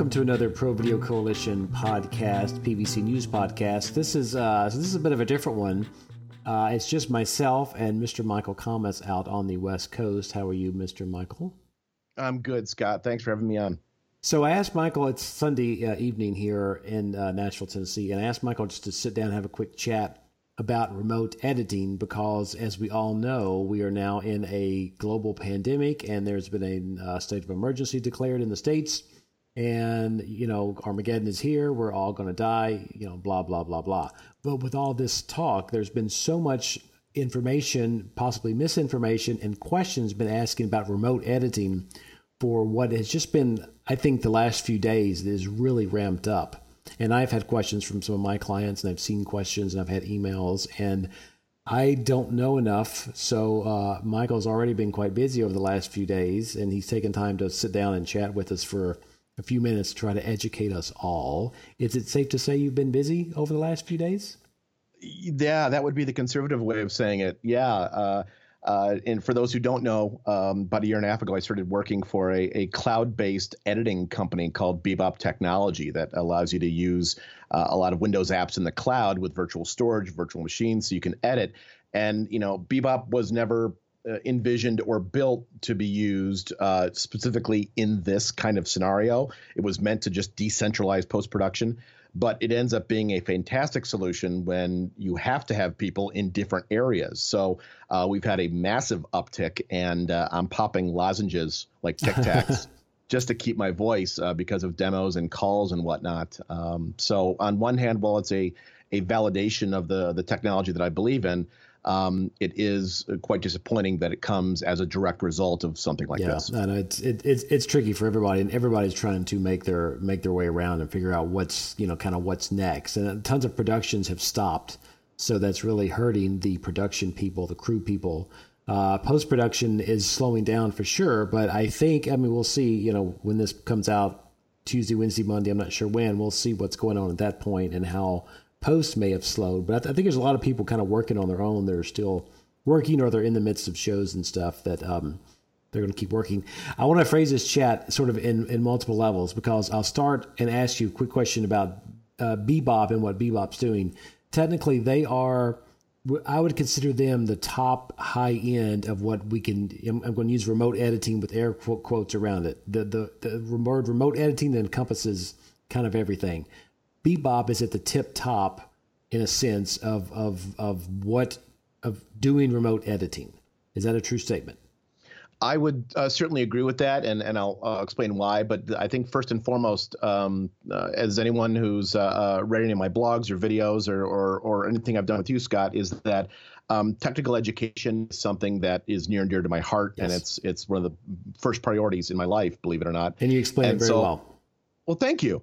welcome to another Pro Video Coalition podcast, PVC News podcast. This is uh, so this is a bit of a different one. Uh, it's just myself and Mr. Michael Kammes out on the West Coast. How are you, Mr. Michael? I'm good, Scott. Thanks for having me on. So I asked Michael. It's Sunday uh, evening here in uh, Nashville, Tennessee, and I asked Michael just to sit down and have a quick chat about remote editing because, as we all know, we are now in a global pandemic, and there's been a uh, state of emergency declared in the states and you know armageddon is here we're all going to die you know blah blah blah blah but with all this talk there's been so much information possibly misinformation and questions been asking about remote editing for what has just been i think the last few days that is really ramped up and i've had questions from some of my clients and i've seen questions and i've had emails and I don't know enough. So uh, Michael's already been quite busy over the last few days, and he's taken time to sit down and chat with us for a few minutes to try to educate us all. Is it safe to say you've been busy over the last few days? Yeah, that would be the conservative way of saying it. Yeah. Uh, uh, and for those who don't know, um, about a year and a half ago, I started working for a, a cloud based editing company called Bebop Technology that allows you to use uh, a lot of Windows apps in the cloud with virtual storage, virtual machines, so you can edit. And, you know, Bebop was never uh, envisioned or built to be used uh, specifically in this kind of scenario. It was meant to just decentralize post production, but it ends up being a fantastic solution when you have to have people in different areas. So uh, we've had a massive uptick, and uh, I'm popping lozenges like Tic Tacs. just to keep my voice uh, because of demos and calls and whatnot. Um, so on one hand, while it's a a validation of the the technology that I believe in, um, it is quite disappointing that it comes as a direct result of something like yeah, this. Yeah, and it's it, it's it's tricky for everybody, and everybody's trying to make their make their way around and figure out what's you know kind of what's next. And tons of productions have stopped, so that's really hurting the production people, the crew people. Uh, Post production is slowing down for sure, but I think I mean we'll see. You know when this comes out Tuesday, Wednesday, Monday. I'm not sure when. We'll see what's going on at that point and how post may have slowed, but I, th- I, think there's a lot of people kind of working on their own. They're still working, or they're in the midst of shows and stuff that um, they're going to keep working. I want to phrase this chat sort of in, in multiple levels because I'll start and ask you a quick question about uh, Bebop and what Bebop's doing. Technically, they are. I would consider them the top high end of what we can. I'm going to use remote editing with air quotes around it. The the the word remote editing that encompasses kind of everything. Bebop is at the tip top in a sense of of of what of doing remote editing. Is that a true statement? I would uh, certainly agree with that, and and I'll uh, explain why. But I think first and foremost, um, uh, as anyone who's uh, uh, read any of my blogs or videos or, or or anything I've done with you, Scott, is that um, technical education is something that is near and dear to my heart, yes. and it's it's one of the first priorities in my life, believe it or not. And you explain and it very so, well. Well, thank you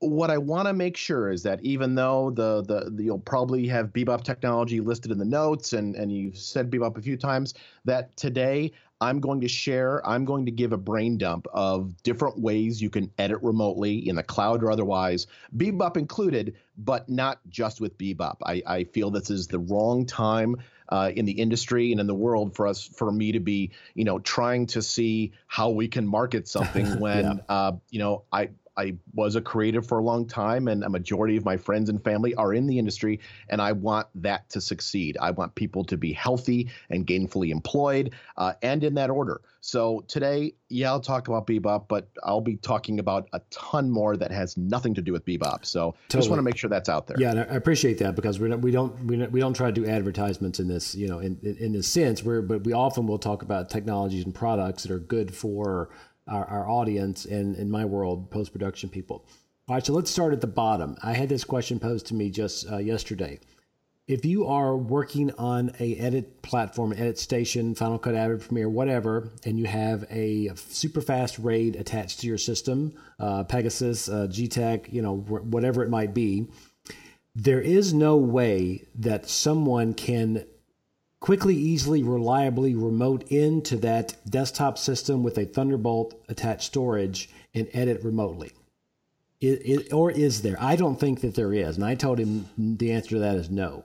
what I want to make sure is that even though the, the, the you'll probably have Bebop technology listed in the notes and and you've said Bebop a few times that today I'm going to share I'm going to give a brain dump of different ways you can edit remotely in the cloud or otherwise Bebop included but not just with Bebop. I, I feel this is the wrong time uh, in the industry and in the world for us for me to be you know trying to see how we can market something when yeah. uh, you know I I was a creative for a long time, and a majority of my friends and family are in the industry, and I want that to succeed. I want people to be healthy and gainfully employed, uh, and in that order. So today, yeah, I'll talk about Bebop, but I'll be talking about a ton more that has nothing to do with Bebop. So totally. just want to make sure that's out there. Yeah, and I appreciate that because we're not, we don't we don't, we don't try to do advertisements in this you know in in, in this sense. We're but we often will talk about technologies and products that are good for our, our audience and in my world, post production people. All right, so let's start at the bottom. I had this question posed to me just uh, yesterday. If you are working on a edit platform, edit station, Final Cut, Avid Premiere, whatever, and you have a super fast RAID attached to your system, uh, Pegasus, uh, G-Tech, you know, whatever it might be, there is no way that someone can quickly, easily, reliably remote into that desktop system with a Thunderbolt attached storage and edit remotely? It, it, or is there? I don't think that there is. And I told him the answer to that is no.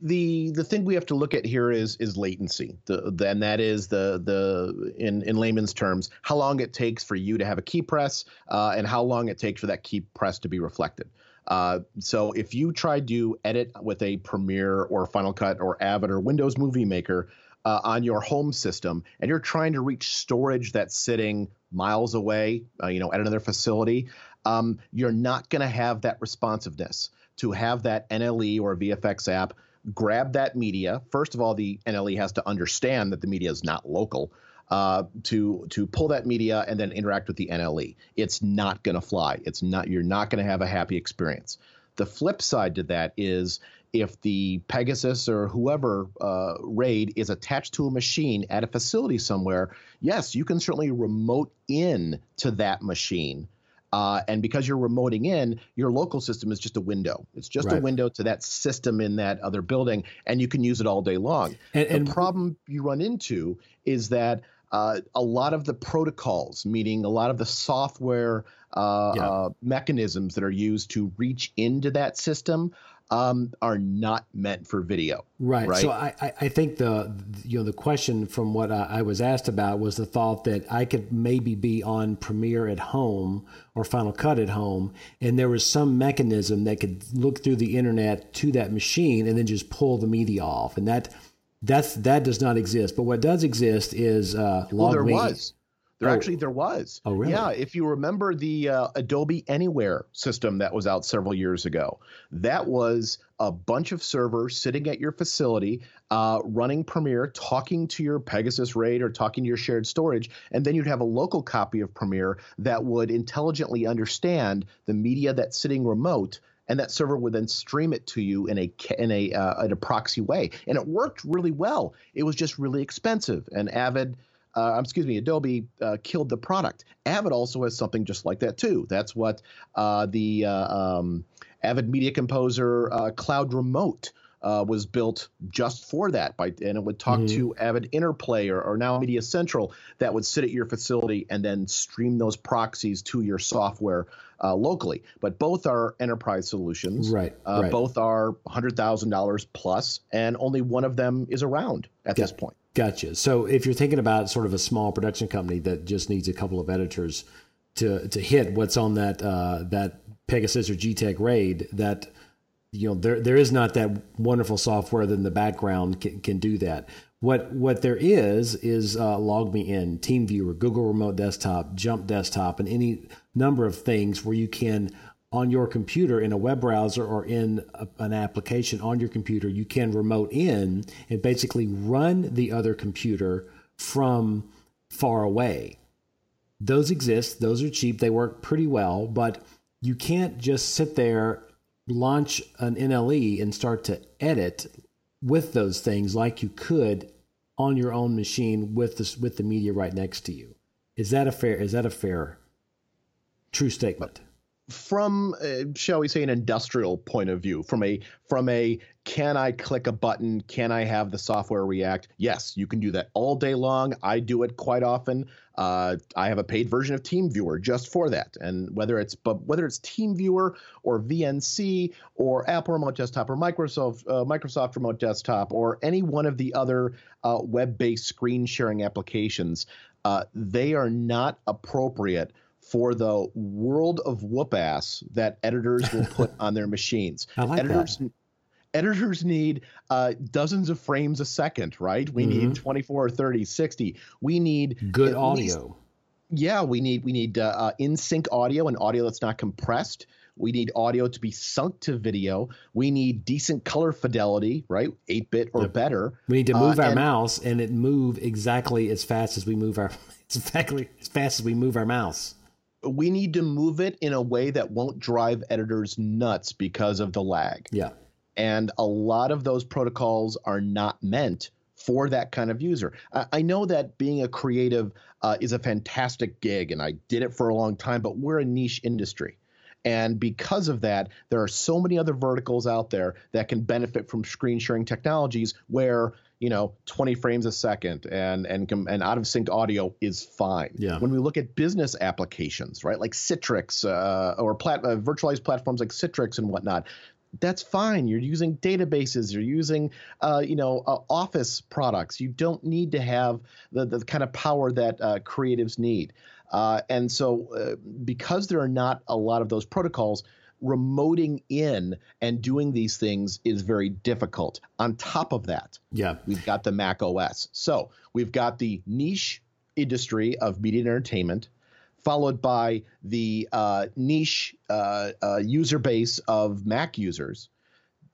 the the thing we have to look at here is is latency. The, and that is the the in in layman's terms, how long it takes for you to have a key press, uh, and how long it takes for that key press to be reflected. Uh, so if you try to edit with a Premiere or Final Cut or Avid or Windows Movie Maker uh, on your home system, and you're trying to reach storage that's sitting miles away, uh, you know, at another facility, um, you're not going to have that responsiveness to have that NLE or VFX app grab that media. First of all, the NLE has to understand that the media is not local. Uh, to to pull that media and then interact with the NLE. It's not going to fly. It's not. You're not going to have a happy experience. The flip side to that is if the Pegasus or whoever uh, RAID is attached to a machine at a facility somewhere, yes, you can certainly remote in to that machine uh, and because you're remoting in, your local system is just a window. It's just right. a window to that system in that other building, and you can use it all day long. And, and the problem you run into is that uh, a lot of the protocols, meaning a lot of the software uh, yeah. uh, mechanisms that are used to reach into that system, um, are not meant for video. Right. right? So I, I think the you know the question from what I was asked about was the thought that I could maybe be on Premiere at home or Final Cut at home, and there was some mechanism that could look through the internet to that machine and then just pull the media off, and that that's that does not exist. But what does exist is uh, well, there was. There oh. actually there was. Oh, really? Yeah. If you remember the uh, Adobe Anywhere system that was out several years ago, that was a bunch of servers sitting at your facility, uh, running Premiere, talking to your Pegasus RAID or talking to your shared storage, and then you'd have a local copy of Premiere that would intelligently understand the media that's sitting remote and that server would then stream it to you in a in a uh, in a proxy way, and it worked really well. It was just really expensive, and Avid uh, excuse me, Adobe uh, killed the product. Avid also has something just like that too. That's what uh, the uh, um, Avid Media Composer uh, Cloud Remote uh, was built just for that. By and it would talk mm-hmm. to Avid Interplay or, or, now Media Central that would sit at your facility and then stream those proxies to your software uh, locally. But both are enterprise solutions. Right. Uh, right. Both are hundred thousand dollars plus, and only one of them is around at this point. Gotcha. So if you're thinking about sort of a small production company that just needs a couple of editors to to hit what's on that uh, that Pegasus or G-Tech RAID, that you know there there is not that wonderful software that in the background can, can do that. What what there is is uh, LogMeIn, TeamViewer, Google Remote Desktop, Jump Desktop, and any number of things where you can on your computer in a web browser or in a, an application on your computer, you can remote in and basically run the other computer from far away. Those exist, those are cheap, they work pretty well, but you can't just sit there, launch an NLE, and start to edit with those things like you could on your own machine with this with the media right next to you. Is that a fair is that a fair true statement? From uh, shall we say an industrial point of view from a from a can i click a button? Can i have the software react? Yes you can do that all day long. I do it quite often. Uh, i have a paid version of teamviewer just for that. And whether it's but whether it's teamviewer or vnc or apple remote desktop or microsoft uh, microsoft remote desktop or any one of the other uh, web-based screen sharing applications uh, they are not appropriate for the world of whoop ass that editors will put on their machines. I like editors, that. Editors need uh, dozens of frames a second, right? We mm-hmm. need 24, 30, 60. We need good audio. Least, yeah, we need we need uh, uh, in sync audio and audio that's not compressed. We need audio to be sunk to video. We need decent color fidelity, right? 8 bit or yep. better. We need to move uh, our and, mouse and it move exactly as fast as we move our exactly as fast as we move our mouse we need to move it in a way that won't drive editors nuts because of the lag. Yeah. And a lot of those protocols are not meant for that kind of user. I, I know that being a creative uh, is a fantastic gig, and I did it for a long time, but we're a niche industry. And because of that, there are so many other verticals out there that can benefit from screen sharing technologies where you know 20 frames a second and and and out of sync audio is fine. Yeah. When we look at business applications, right, like Citrix uh, or plat- uh, virtualized platforms like Citrix and whatnot, that's fine. You're using databases, you're using, uh, you know, uh, office products. You don't need to have the, the kind of power that uh, creatives need. Uh, and so, uh, because there are not a lot of those protocols, remoting in and doing these things is very difficult. On top of that, yeah, we've got the Mac OS. So we've got the niche industry of media and entertainment, followed by the uh, niche uh, uh, user base of Mac users.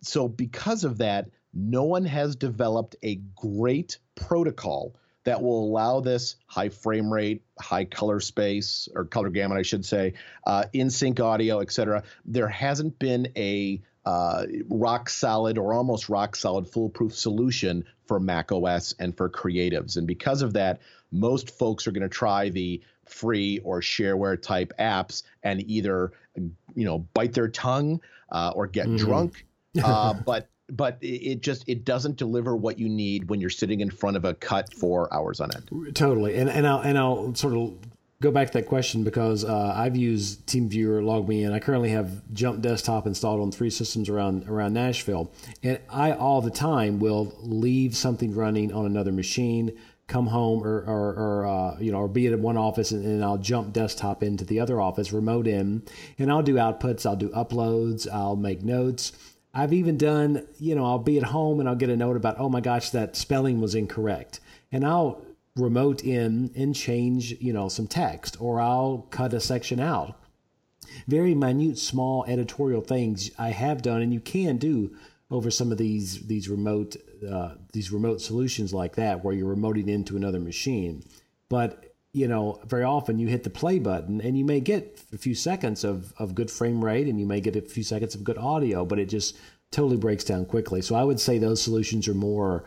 So because of that, no one has developed a great protocol that will allow this high frame rate, high color space, or color gamut, I should say, uh, in sync audio, et cetera. There hasn't been a uh, rock solid or almost rock solid foolproof solution for Mac OS and for creatives. And because of that, most folks are going to try the free or shareware type apps and either you know bite their tongue uh, or get mm-hmm. drunk. Uh, but but it just it doesn't deliver what you need when you're sitting in front of a cut for hours on end. Totally, and and I'll and I'll sort of go back to that question because uh, I've used TeamViewer, Log Me In. I currently have Jump Desktop installed on three systems around around Nashville, and I all the time will leave something running on another machine, come home or or, or uh, you know or be at one office and, and, I'll jump desktop into the other office, remote in, and I'll do outputs, I'll do uploads, I'll make notes. I've even done, you know, I'll be at home and I'll get a note about, oh my gosh, that spelling was incorrect. And I'll remote in and change, you know, some text or I'll cut a section out. Very minute, small editorial things I have done and you can do over some of these these remote uh, these remote solutions like that where you're remoting into another machine. But you know, very often you hit the play button and you may get a few seconds of, of good frame rate and you may get a few seconds of good audio, but it just totally breaks down quickly. So I would say those solutions are more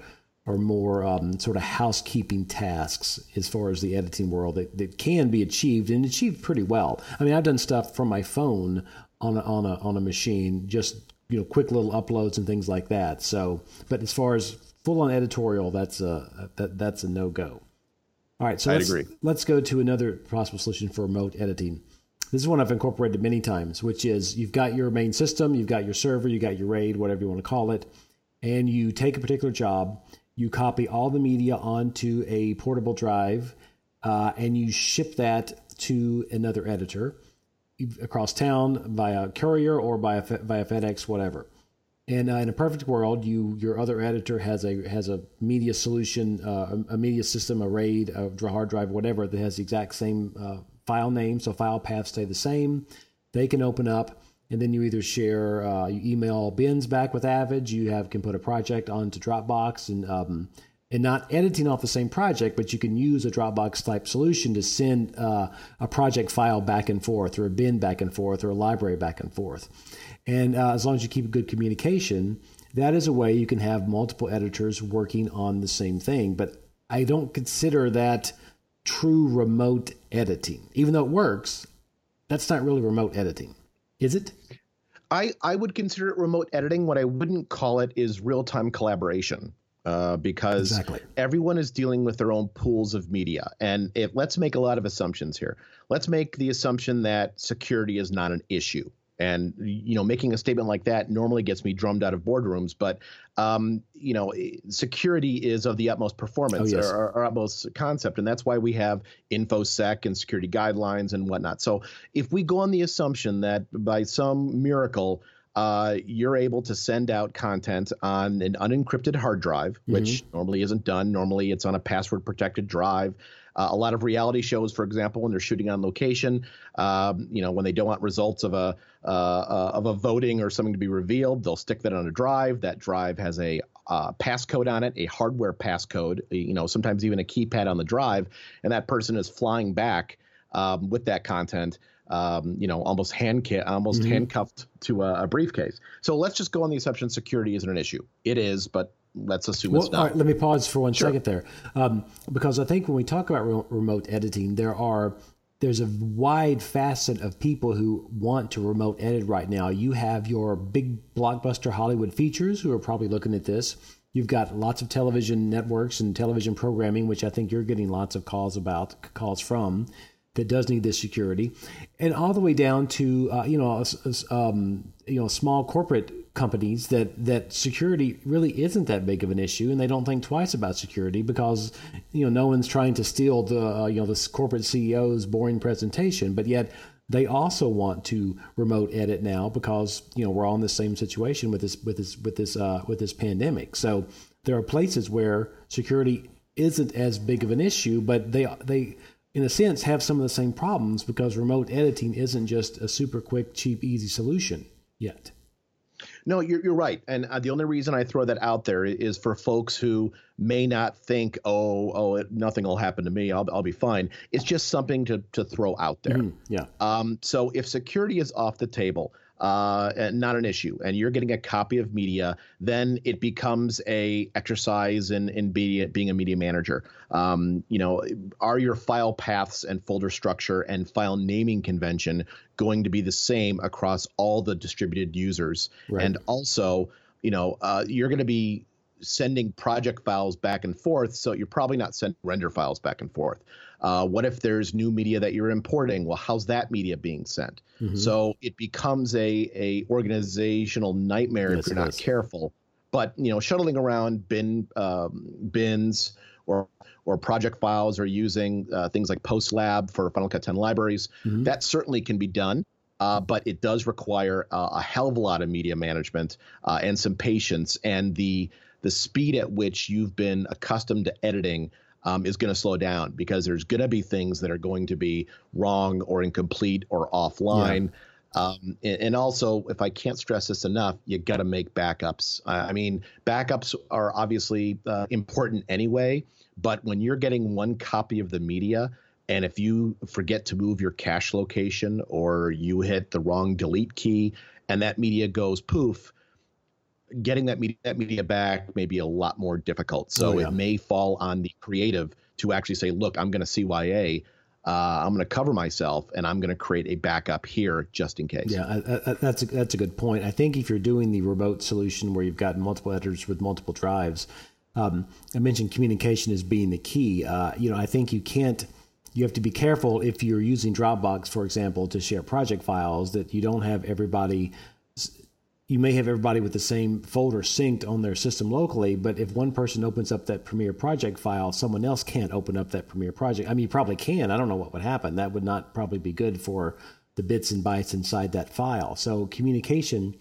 are more um, sort of housekeeping tasks as far as the editing world that, that can be achieved and achieved pretty well. I mean, I've done stuff from my phone on a, on a on a machine, just you know, quick little uploads and things like that. So, but as far as full on editorial, that's a that, that's a no go. All right, so I'd let's, agree. let's go to another possible solution for remote editing. This is one I've incorporated many times, which is you've got your main system, you've got your server, you got your RAID, whatever you want to call it, and you take a particular job, you copy all the media onto a portable drive, uh, and you ship that to another editor across town via courier or by via FedEx, whatever. And uh, in a perfect world, you your other editor has a has a media solution, uh, a, media system, a RAID, a hard drive, whatever that has the exact same uh, file name, so file paths stay the same. They can open up, and then you either share, uh, you email bins back with Avid. You have can put a project onto Dropbox and um, and not editing off the same project, but you can use a Dropbox type solution to send uh, a project file back and forth, or a bin back and forth, or a library back and forth. And uh, as long as you keep good communication, that is a way you can have multiple editors working on the same thing. But I don't consider that true remote editing. Even though it works, that's not really remote editing, is it? I, I would consider it remote editing. What I wouldn't call it is real time collaboration. Uh, because exactly. everyone is dealing with their own pools of media. And if let's make a lot of assumptions here. Let's make the assumption that security is not an issue and you know making a statement like that normally gets me drummed out of boardrooms but um, you know security is of the utmost performance oh, yes. or, or, utmost concept and that's why we have infosec and security guidelines and whatnot so if we go on the assumption that by some miracle uh, you're able to send out content on an unencrypted hard drive, mm-hmm. which normally isn't done. Normally, it's on a password protected drive. Uh, a lot of reality shows, for example, when they're shooting on location, um, you know, when they don't want results of a uh, uh, of a voting or something to be revealed, they'll stick that on a drive. That drive has a uh, passcode on it, a hardware passcode, you know, sometimes even a keypad on the drive, and that person is flying back um, with that content. Um, you know, almost hand almost mm-hmm. handcuffed to a, a, briefcase. So let's just go on the assumption security isn't an issue. It is, but let's assume well, it's not. All right, let me pause for one sure. second there, um, because I think when we talk about re- remote editing, there are there's a wide facet of people who want to remote edit right now. You have your big blockbuster Hollywood features who are probably looking at this. You've got lots of television networks and television programming, which I think you're getting lots of calls about, calls from, that does need this security, and all the way down to uh, you know um, you know small corporate companies that that security really isn't that big of an issue, and they don't think twice about security because you know no one's trying to steal the uh, you know this corporate CEO's boring presentation, but yet they also want to remote edit now because you know we're all in the same situation with this with this with this uh, with this pandemic. So there are places where security isn't as big of an issue, but they they in a sense have some of the same problems because remote editing isn't just a super quick, cheap, easy solution yet. No, you're, you're right. And uh, the only reason I throw that out there is for folks who may not think, oh, oh, it, nothing will happen to me. I'll, I'll be fine. It's just something to, to throw out there. Mm, yeah. Um, so if security is off the table, uh, not an issue, and you're getting a copy of media, then it becomes a exercise in in media, being a media manager. Um, you know, are your file paths and folder structure and file naming convention going to be the same across all the distributed users? Right. And also, you know, uh, you're going to be sending project files back and forth, so you're probably not sending render files back and forth. Uh, what if there's new media that you're importing? Well, how's that media being sent? Mm-hmm. So it becomes a a organizational nightmare yes, if you're not is. careful. But you know, shuttling around bin um, bins or or project files or using uh, things like PostLab for Final Cut 10 libraries, mm-hmm. that certainly can be done. Uh, but it does require uh, a hell of a lot of media management uh, and some patience and the the speed at which you've been accustomed to editing um, is going to slow down because there's going to be things that are going to be wrong or incomplete or offline. Yeah. Um, and, and, also, if I can't stress this enough, you got to make backups. Uh, I mean, backups are obviously uh, important anyway, but when you're getting one copy of the media, and if you forget to move your cache location or you hit the wrong delete key and that media goes poof, getting that media, that media back may be a lot more difficult. So oh, yeah. it may fall on the creative to actually say, look, I'm going to CYA. Uh, I'm going to cover myself and I'm going to create a backup here just in case. Yeah, I, I, that's a, that's a good point. I think if you're doing the remote solution where you've got multiple editors with multiple drives, um, I mentioned communication as being the key. Uh, you know, I think you can't. You have to be careful if you're using Dropbox, for example, to share project files that you don't have everybody you may have everybody with the same folder synced on their system locally, but if one person opens up that Premiere project file, someone else can't open up that Premiere project. I mean, you probably can. I don't know what would happen. That would not probably be good for the bits and bytes inside that file. So communication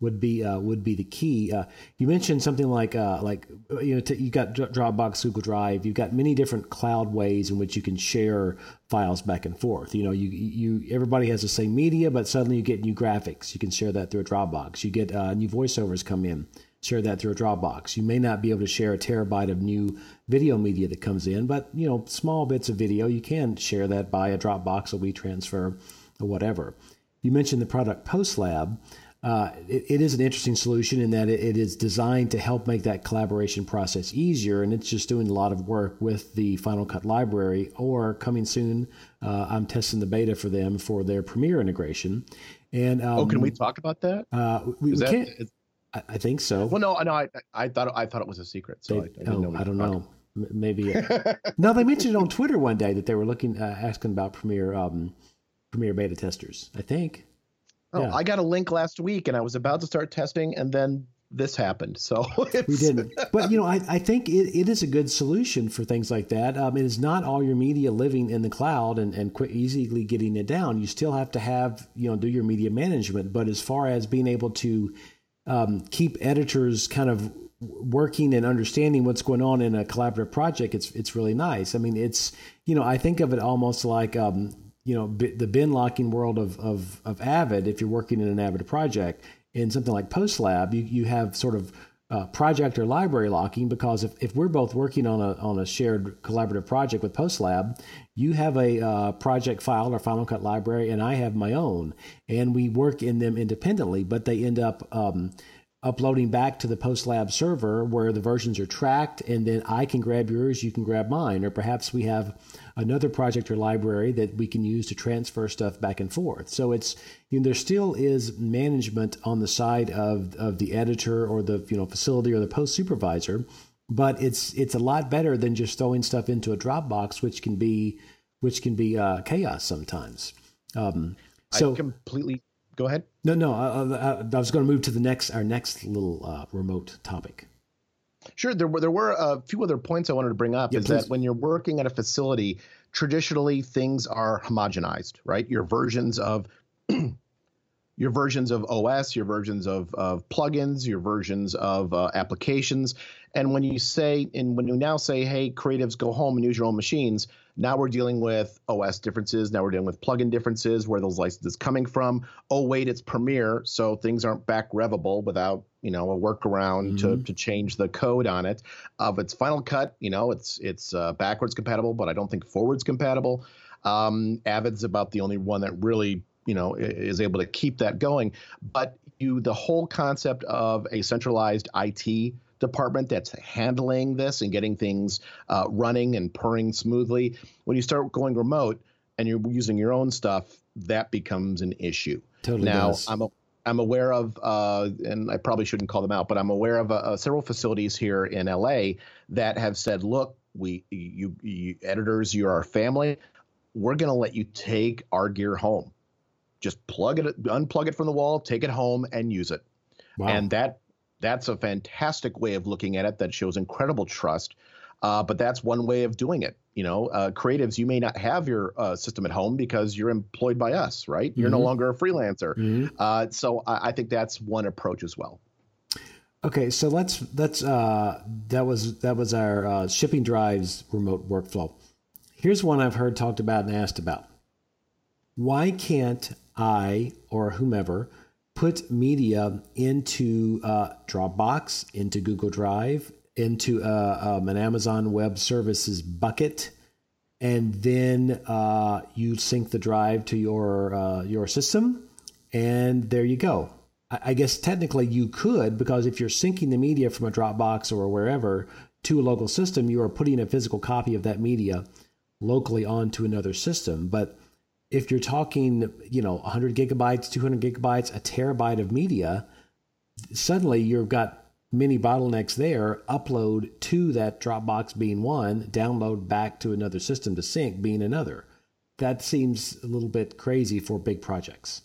would be uh, would be the key. Uh, you mentioned something like uh, like you know t- you got Dropbox, Google Drive. You've got many different cloud ways in which you can share files back and forth. You know, you you everybody has the same media, but suddenly you get new graphics. You can share that through a Dropbox. You get uh, new voiceovers come in. Share that through a Dropbox. You may not be able to share a terabyte of new video media that comes in, but you know, small bits of video you can share that by a Dropbox, a WeTransfer, or whatever. You mentioned the product PostLab. Uh, it, it is an interesting solution in that it, it is designed to help make that collaboration process easier, and it's just doing a lot of work with the Final Cut library. Or coming soon, uh, I'm testing the beta for them for their Premiere integration. And um, oh, can we talk about that? Uh, we, we that, can't. I, I, think so. Well, no, no, I, I thought I thought it was a secret, so they, I, I, oh, I don't know. Maybe. Uh, no, they mentioned it on Twitter one day that they were looking, uh, asking about Premiere, um, Premiere beta testers. I think. Oh, yeah. I got a link last week and I was about to start testing and then this happened. So we didn't. But you know, I, I think it, it is a good solution for things like that. Um, it is not all your media living in the cloud and, and quick, easily getting it down. You still have to have, you know, do your media management. But as far as being able to um, keep editors kind of working and understanding what's going on in a collaborative project, it's it's really nice. I mean, it's you know, I think of it almost like um, you know b- the bin locking world of, of of Avid. If you're working in an Avid project in something like PostLab, you you have sort of uh, project or library locking because if, if we're both working on a on a shared collaborative project with PostLab, you have a uh, project file or Final Cut library, and I have my own, and we work in them independently, but they end up um, uploading back to the PostLab server where the versions are tracked, and then I can grab yours, you can grab mine, or perhaps we have another project or library that we can use to transfer stuff back and forth. So it's you know, there still is management on the side of of the editor or the you know facility or the post supervisor, but it's it's a lot better than just throwing stuff into a Dropbox, which can be which can be uh, chaos sometimes. Um, so I completely Go ahead. No, no. I, I, I was going to move to the next our next little uh, remote topic. Sure. There were there were a few other points I wanted to bring up. Yeah, is please. that when you're working at a facility, traditionally things are homogenized, right? Your versions of your versions of OS, your versions of, of plugins, your versions of uh, applications. And when you say, and when you now say, hey, creatives, go home and use your own machines, now we're dealing with OS differences. Now we're dealing with plugin differences, where those licenses coming from. Oh, wait, it's Premiere, so things aren't back revable without, you know, a workaround to, to change the code on it. Of its Final Cut, you know, it's it's uh, backwards compatible, but I don't think forwards compatible. Um, Avid's about the only one that really you know is able to keep that going but you the whole concept of a centralized IT department that's handling this and getting things uh, running and purring smoothly when you start going remote and you're using your own stuff that becomes an issue Totally now does. i'm a, I'm aware of, uh, and I probably shouldn't call them out, but I'm aware of uh, uh, several facilities here in LA that have said, "Look, we, you, you editors, you're our family. We're going to let you take our gear home just plug it unplug it from the wall take it home and use it Wow. and that that's a fantastic way of looking at it that shows incredible trust uh, but that's one way of doing it you know uh, creatives you may not have your uh, system at home because you're employed by us right you're no Mhm. longer a freelancer Mhm. uh, so I, I think that's one approach as well Okay, so let's let's uh, that was that was our uh, shipping drives remote workflow. Here's one I've heard talked about and asked about. Why can't I or whomever put media into uh, Dropbox, into Google Drive, into uh, um, an Amazon Web Services bucket, and then uh, you sync the drive to your uh, your system, and there you go. I I guess technically you could because if you're syncing the media from a Dropbox or wherever to a local system, you are putting a physical copy of that media locally onto another system. But if you're talking, you know, 100 gigabytes, 200 gigabytes, a terabyte of media, suddenly you've got many bottlenecks there. Upload to that Dropbox being one, download back to another system to sync being another. That seems a little bit crazy for big projects.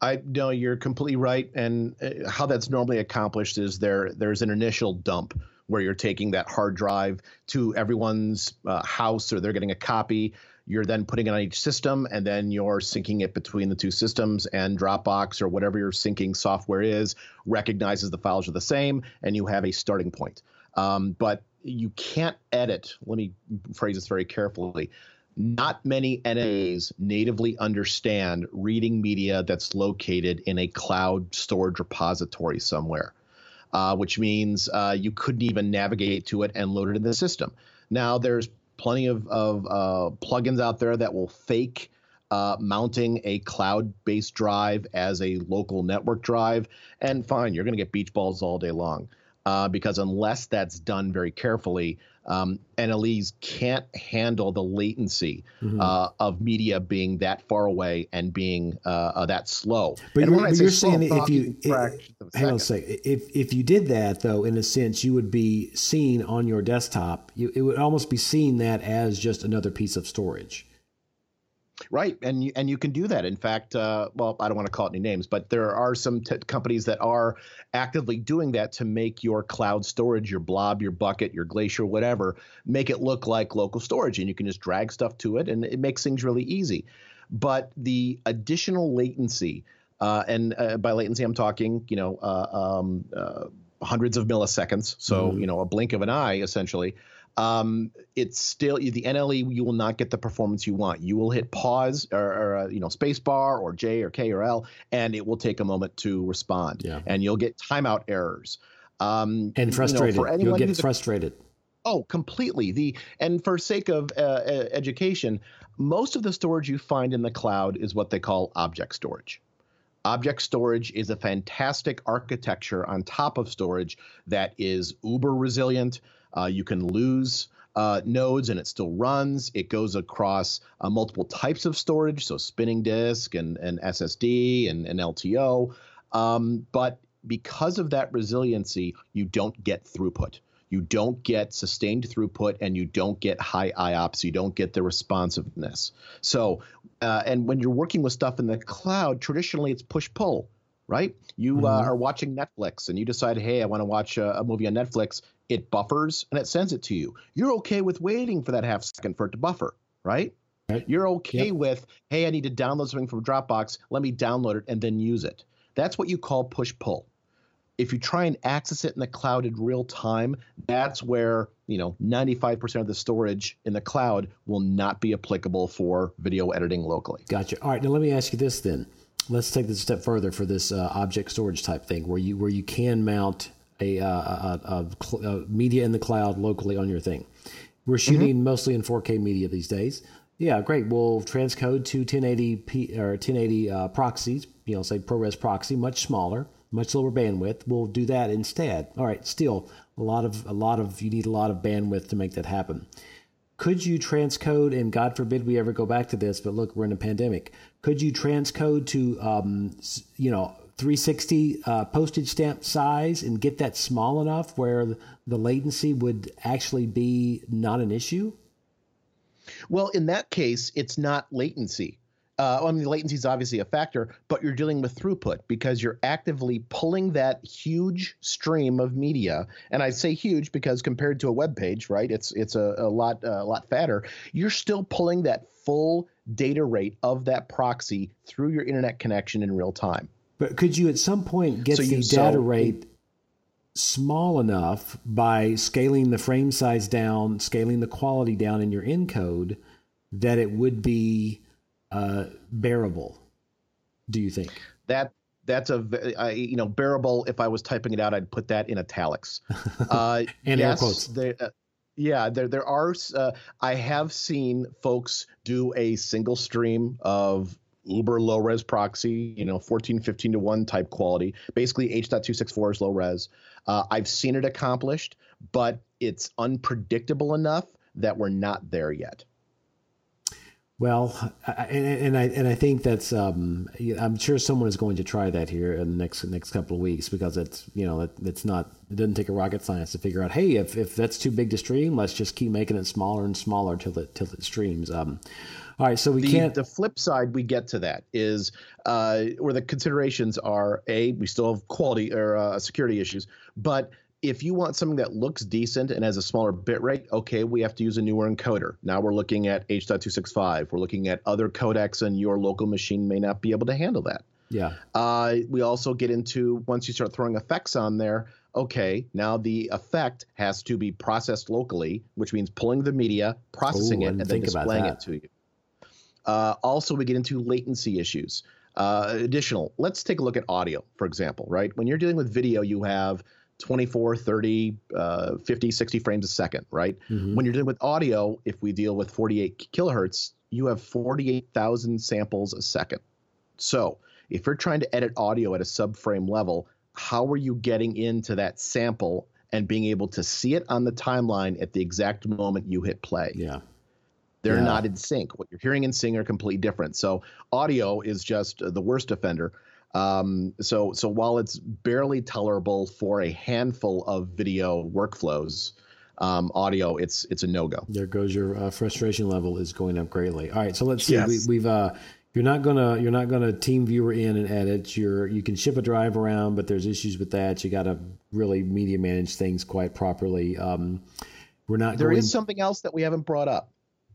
I know you're completely right. And uh, how that's normally accomplished is there there's an initial dump where you're taking that hard drive to everyone's uh, house or they're getting a copy. You're then putting it on each system and then you're syncing it between the two systems and Dropbox or whatever your syncing software is recognizes the files are the same and you have a starting point. Um, but you can't edit. Let me phrase this very carefully not many NLEs natively understand reading media that's located in a cloud storage repository somewhere, uh, which means uh, you couldn't even navigate to it and load it in the system. Now, there's plenty of, of uh, plugins out there that will fake uh, mounting a cloud based drive as a local network drive. And fine, you're going to get beach balls all day long. Uh, because unless that's done very carefully, um, NLEs can't handle the latency Mm-hmm. uh, of media being that far away and being uh, uh, that slow. But and you're, but you're slow, saying if you a hang on a second, if if you did that though, in a sense, you would be seen on your desktop. You, it would almost be seen that as just another piece of storage. Right, and you, and you can do that. In fact, uh, well, I don't want to call it any names, but there are some t- companies that are actively doing that to make your cloud storage, your blob, your bucket, your glacier, whatever, make it look like local storage, and you can just drag stuff to it, and it makes things really easy. But the additional latency, uh, and uh, by latency, I'm talking, you know, uh, um, uh, hundreds of milliseconds, so you know, a blink of an eye, essentially um, it's still the NLE. You will not get the performance you want. You will hit pause or, or uh, you know space bar or J or K or L, and it will take a moment to respond. Yeah. And you'll get timeout errors. Um, And frustrated, you'll anyone get who's a- frustrated. Oh, completely. The and for sake of uh, education, most of the storage you find in the cloud is what they call object storage. Object storage is a fantastic architecture on top of storage that is uber resilient. Uh, you can lose uh, nodes and it still runs. It goes across uh, multiple types of storage, so spinning disk and, and SSD and, and LTO. Um, but because of that resiliency, you don't get throughput. You don't get sustained throughput and you don't get high IOPS. You don't get the responsiveness. So, uh, and when you're working with stuff in the cloud, traditionally it's push pull, right? You uh, mm-hmm. uh, are watching Netflix and you decide, hey, I want to watch a, a movie on Netflix. It buffers and it sends it to you. You're okay with waiting for that half second for it to buffer, right? Right. You're okay yep. with, hey, I need to download something from Dropbox. Let me download it and then use it. That's what you call push pull if you try and access it in the cloud in real time, that's where you know 95% of the storage in the cloud will not be applicable for video editing locally. Gotcha. All right, now let me ask you this then. Let's take this a step further for this uh, object storage type thing, where you where you can mount a, uh, a, a, a, media in the cloud locally on your thing. We're mm-hmm. shooting mm-hmm. mostly in 4K media these days. Yeah, great. We'll transcode to 1080p or 1080 uh, proxies. You know, say ProRes proxy, much smaller much lower bandwidth. We'll do that instead. All right, still a lot of a lot of you need a lot of bandwidth to make that happen. Could you transcode, and God forbid we ever go back to this, but look, we're in a pandemic. Could you transcode to, um, you know, 360 uh, postage stamp size and get that small enough where the latency would actually be not an issue? Well, in that case, it's not latency. Uh, I mean, latency is obviously a factor, but you're dealing with throughput because you're actively pulling that huge stream of media. And I say huge because compared to a web page, right? It's it's a, a lot uh, a lot fatter. You're still pulling that full data rate of that proxy through your internet connection in real time. But could you at some point get so the you, data so, rate small enough by scaling the frame size down, scaling the quality down in your encode that it would be uh, bearable? Do you think that that's a I, you know bearable? If I was typing it out, I'd put that in italics. Uh, and yes, air quotes. They, uh, yeah, there there are. Uh, I have seen folks do a single stream of uber low res proxy, you know, 14, 15 to 1 type quality. Basically, H.264 is low res. Uh, I've seen it accomplished, but it's unpredictable enough that we're not there yet. Well, and, and, I and I think that's um, I'm sure someone is going to try that here in the next next couple of weeks because it's you know it, it's not it doesn't take a rocket science to figure out hey if, if that's too big to stream let's just keep making it smaller and smaller till it till it streams. Um, all right, so we the, can't. The flip side we get to that is uh, where the considerations are a we still have quality or uh, security issues, but if you want something that looks decent and has a smaller bit rate, okay, we have to use a newer encoder. Now we're looking at H.265. We're looking at other codecs, and your local machine may not be able to handle that. Yeah. Uh, we also get into once you start throwing effects on there, okay, now the effect has to be processed locally, which means pulling the media, processing Ooh, it, and then displaying it to you. Uh, also, we get into latency issues. Uh, additional, let's take a look at audio, for example, right? When you're dealing with video, you have 24, 30, uh, 50, 60 frames a second, right? Mm-hmm. When you're dealing with audio, if we deal with 48 kilohertz, you have 48,000 samples a second. So if you're trying to edit audio at a subframe level, how are you getting into that sample and being able to see it on the timeline at the exact moment you hit play? Yeah. They're yeah. not in sync. What you're hearing and seeing are completely different. So audio is just the worst offender. Um, so so while it's barely tolerable for a handful of video workflows, um, audio it's it's a no go. There goes your uh, frustration level is going up greatly. All right, so let's see. Yes. We, have uh, you're not gonna you're not gonna team viewer in and edit. You're you can ship a drive around, but there's issues with that. You got to really media manage things quite properly. Um, we're not. There going... is something else that we haven't brought up.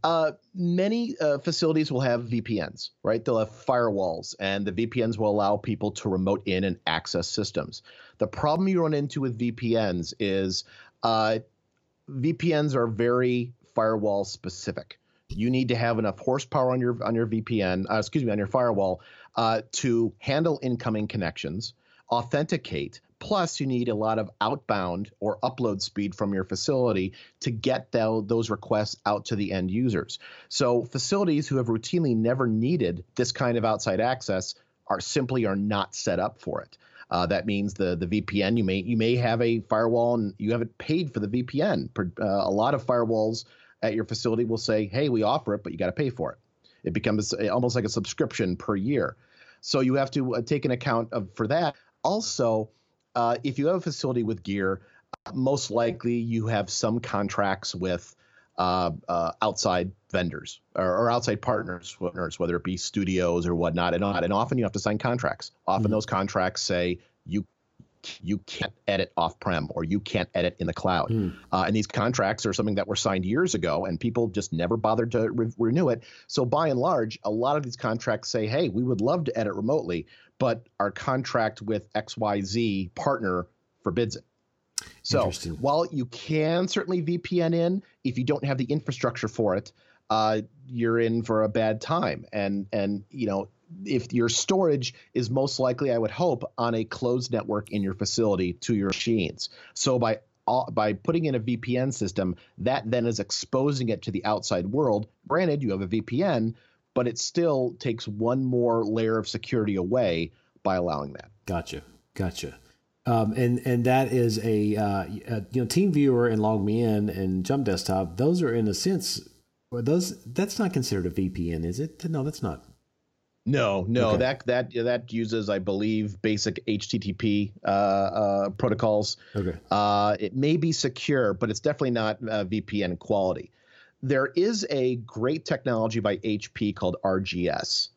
Uh, many uh, facilities will have VPNs, right? They'll have firewalls, and the VPNs will allow people to remote in and access systems. The problem you run into with VPNs is uh, VPNs are very firewall specific. You need to have enough horsepower on your on your VPN, uh, excuse me, on your firewall uh, to handle incoming connections, authenticate, Plus, you need a lot of outbound or upload speed from your facility to get the, those requests out to the end users. So, facilities who have routinely never needed this kind of outside access are simply are not set up for it. Uh, that means the the VPN you may you may have a firewall and you haven't paid for the VPN. Uh, a lot of firewalls at your facility will say, "Hey, we offer it, but you got to pay for it." It becomes almost like a subscription per year. So you have to uh, take an account of for that. Also, uh, if you have a facility with gear, most likely you have some contracts with uh, uh, outside vendors or, or, outside partners, whether it be studios or whatnot, and, and often you have to sign contracts. Often mm-hmm. those contracts say you you can't edit off prem or you can't edit in the cloud. Mm. Uh, and these contracts are something that were signed years ago and people just never bothered to re- renew it. So by and large, a lot of these contracts say, hey, we would love to edit remotely, but our contract with XYZ partner forbids it. So while you can certainly VPN in, if you don't have the infrastructure for it, uh, you're in for a bad time. And and you know if your storage is most likely, I would hope, on a closed network in your facility to your machines. So by by putting in a VPN system, that then is exposing it to the outside world. Granted, you have a VPN, but it still takes one more layer of security away by allowing that. Gotcha, gotcha. Um, and and that is a, uh, a, you know TeamViewer and LogMeIn and Jump Desktop. Those are in a sense, those that's not considered a VPN, is it? No, that's not. No, no, okay. that that that uses, I believe, basic HTTP uh, uh, protocols. Okay. Uh, it may be secure, but it's definitely not uh, VPN quality. There is a great technology by HP called RGS.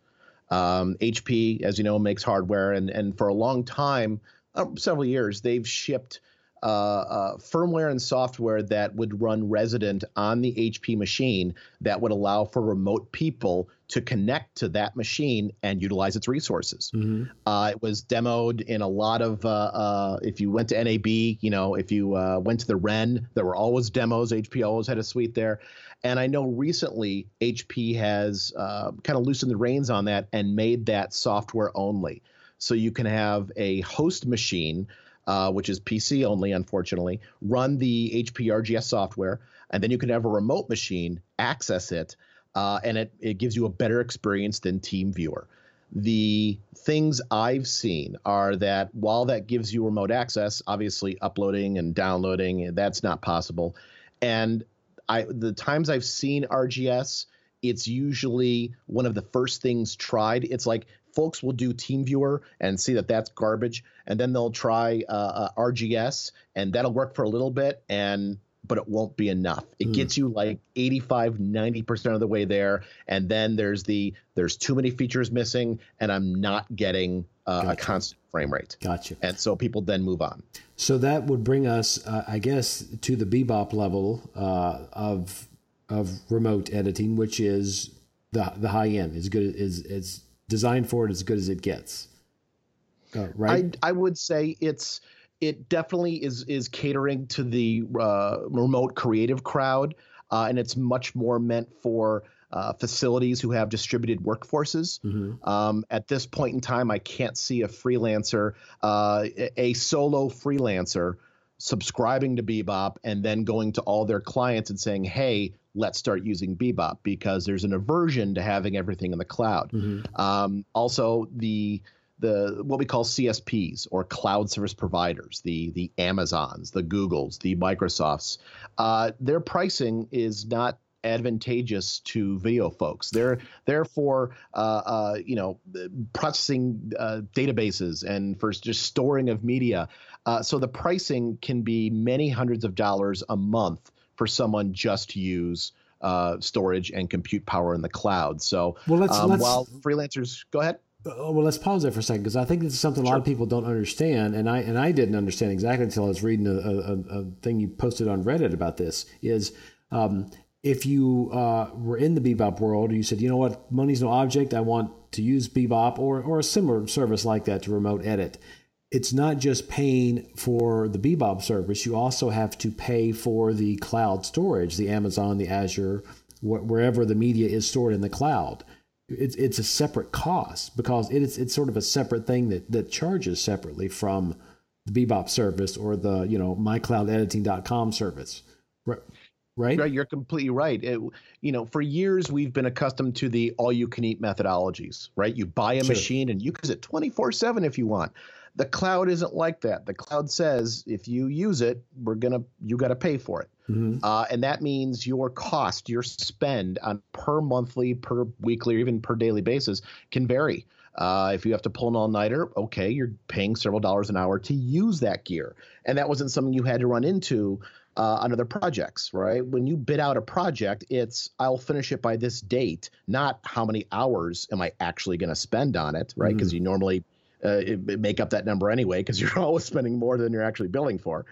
Um, HP, as you know, makes hardware, and and for a long time, uh, several years, they've shipped uh, uh, firmware and software that would run resident on the HP machine that would allow for remote people to connect to that machine and utilize its resources. Mm-hmm. Uh, it was demoed in a lot of, uh, uh, if you went to NAB, you know, if you uh, went to the REN, there were always demos. HP always had a suite there. And I know recently HP has kind of loosened the reins on that and made that software only. So you can have a host machine uh, which is PC only, unfortunately, run the HP RGS software, and then you can have a remote machine access it, uh, and it, it gives you a better experience than TeamViewer. The things I've seen are that while that gives you remote access, obviously uploading and downloading, that's not possible. And I, the times I've seen RGS, it's usually one of the first things tried. It's like folks will do TeamViewer and see that that's garbage, and then they'll try uh, uh, RGS, and that'll work for a little bit, and but it won't be enough. It mm. gets you like 85, 90% of the way there. And then there's the there's too many features missing, and I'm not getting uh, gotcha. a constant frame rate. Gotcha. And so people then move on. So that would bring us, uh, I guess, to the bebop level uh, of of remote editing, which is the the high end, as good as as designed for it as good as it gets. Uh, right. I, I would say it's it definitely is is catering to the uh, remote creative crowd, uh, and it's much more meant for uh, facilities who have distributed workforces. Mm-hmm. Um, at this point in time, I can't see a freelancer, uh, a solo freelancer, subscribing to Bebop and then going to all their clients and saying, "Hey, let's start using Bebop because there's an aversion to having everything in the cloud. Mm-hmm. Um, also, the the what we call CSPs or cloud service providers, the the Amazons, the Googles, the Microsofts, uh, their pricing is not advantageous to video folks. They're therefore uh, uh, you know processing uh, databases and for just storing of media. Uh, so the pricing can be many hundreds of dollars a month for someone just to use uh, storage and compute power in the cloud. So well, let's, um, let's, while freelancers, go ahead. Oh, well, let's pause there for a second because I think this is something a lot of people don't understand, and I and I didn't understand exactly until I was reading a, a, a thing you posted on Reddit about this. Is um, if you uh, were in the Bebop world, you said, you know what, money's no object. I want to use Bebop or or a similar service like that to remote edit it's not just paying for the Bebop service. You also have to pay for the cloud storage, the Amazon, the Azure, wh- wherever the media is stored in the cloud. It's it's a separate cost because it is it's sort of a separate thing that that charges separately from the Bebop service or the you know mycloudediting.com service. Right. Right? right you're completely right it, you know for years we've been accustomed to the all you can eat methodologies right you buy a sure. machine and you use it 24 7 if you want the cloud isn't like that. The cloud says if you use it, we're gonna you got to pay for it, mm-hmm. uh, and that means your cost, your spend on per monthly, per weekly, or even per daily basis can vary. Uh, if you have to pull an all nighter, okay, you're paying several dollars an hour to use that gear. And that wasn't something you had to run into uh, on other projects, right? When you bid out a project, it's I'll finish it by this date, not how many hours am I actually going to spend on it, right? Because mm-hmm. you normally uh, make up that number anyway, because you're always spending more than you're actually billing for.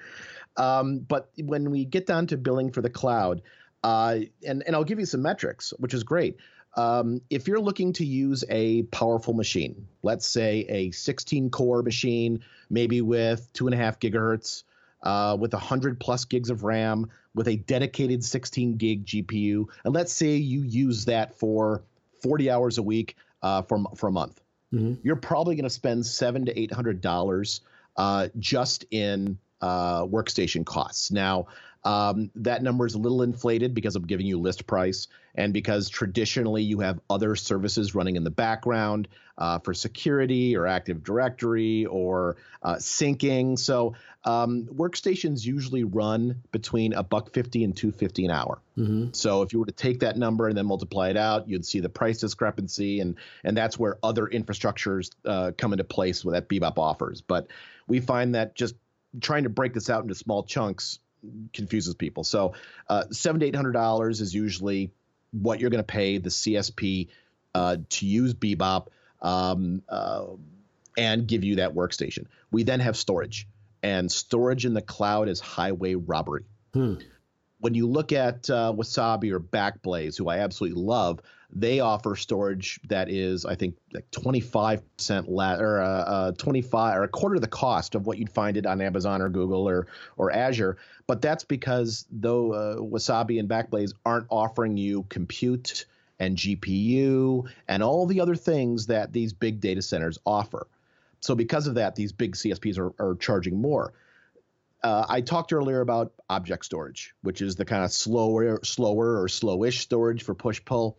Um, but when we get down to billing for the cloud, uh, and and I'll give you some metrics, which is great. Um, if you're looking to use a powerful machine, let's say a 16 core machine, maybe with two and a half gigahertz, uh, with 100 plus gigs of RAM, with a dedicated 16 gig GPU, and let's say you use that for 40 hours a week uh, for for a month, mm-hmm. you're probably going to spend seven to eight hundred dollars uh, just in uh, workstation costs. Now, um, that number is a little inflated because I'm giving you list price and because traditionally you have other services running in the background uh, for security or Active Directory or uh, syncing. So um, workstations usually run between a buck fifty and two fifty an hour. Mm-hmm. So if you were to take that number and then multiply it out, you'd see the price discrepancy, and and that's where other infrastructures uh, come into place with that Bebop offers. But we find that just trying to break this out into small chunks confuses people. So uh, seven to eight hundred dollars is usually what you're going to pay the CSP uh, to use Bebop um, uh, and give you that workstation. We then have storage, and storage in the cloud is highway robbery. Hmm. When you look at uh, Wasabi or Backblaze, who I absolutely love, they offer storage that is, I think, like 25% less or uh, uh, 25 or a quarter of the cost of what you'd find it on Amazon or Google or or Azure. But that's because though uh, Wasabi and Backblaze aren't offering you compute and GPU and all the other things that these big data centers offer. So because of that, these big CSPs are, are charging more. Uh, I talked earlier about object storage, which is the kind of slower, slower or slowish storage for push pull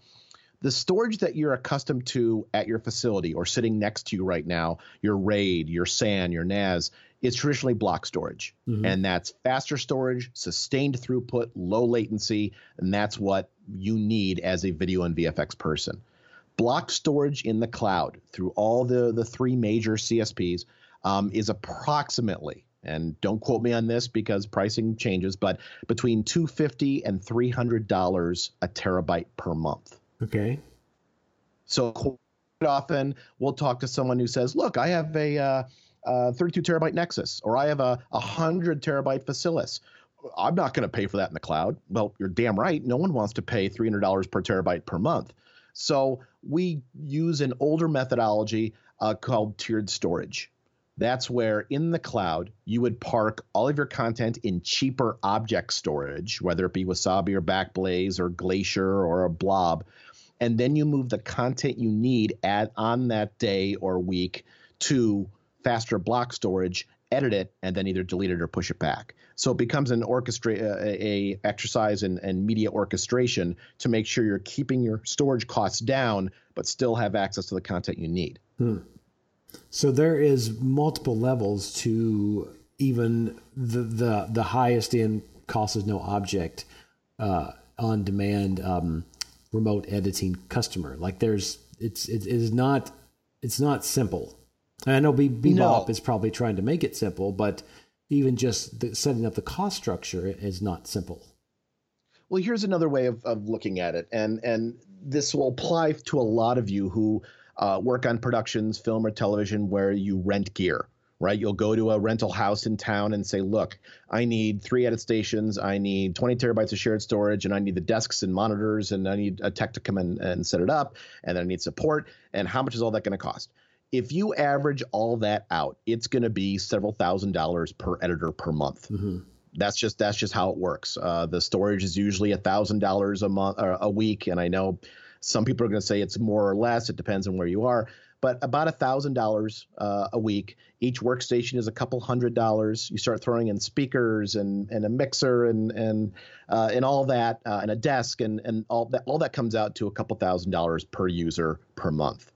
the storage that you're accustomed to at your facility or sitting next to you right now, your RAID, your SAN, your NAS, is traditionally block storage. Mm-hmm. And that's faster storage, sustained throughput, low latency, and that's what you need as a video and VFX person. Block storage in the cloud through all the, the three major CSPs um, is approximately and don't quote me on this because pricing changes, but between 250 and $300 a terabyte per month. Okay. So quite often we'll talk to someone who says, "Look, I have a uh, uh, 32 terabyte NEXIS, or I have a 100 terabyte Facilis. I'm not going to pay for that in the cloud." Well, you're damn right. No one wants to pay $300 per terabyte per month. So we use an older methodology uh, called tiered storage. That's where in the cloud you would park all of your content in cheaper object storage, whether it be Wasabi or Backblaze or Glacier or a Blob. And then you move the content you need at on that day or week to faster block storage edit it and then either delete it or push it back. So it becomes an orchestra uh, a, a exercise in, in media orchestration to make sure you're keeping your storage costs down but still have access to the content you need. Hmm. So there is multiple levels to even the the, the highest end cost is no object uh, on demand um, remote editing customer. Like there's it's it is not it's not simple. And I know Be- Bebop no. is probably trying to make it simple, but even just the, setting up the cost structure is not simple. Well, here's another way of, of looking at it, and and this will apply to a lot of you who uh, work on productions, film or television, where you rent gear right? You'll go to a rental house in town and say, look, I need three edit stations, I need 20 terabytes of shared storage, and I need the desks and monitors, and I need a tech to come in and set it up, and then I need support. And how much is all that going to cost? If you average all that out, it's going to be several thousand dollars per editor per month. Mm-hmm. That's just that's just how it works. Uh, the storage is usually a thousand dollars a month or a week, and I know some people are going to say it's more or less. It depends on where you are but about a thousand dollars uh, a week. Each workstation is a couple hundred dollars. You start throwing in speakers and, and a mixer and and uh, and all that uh, and a desk and and all that all that comes out to a couple thousand dollars per user per month.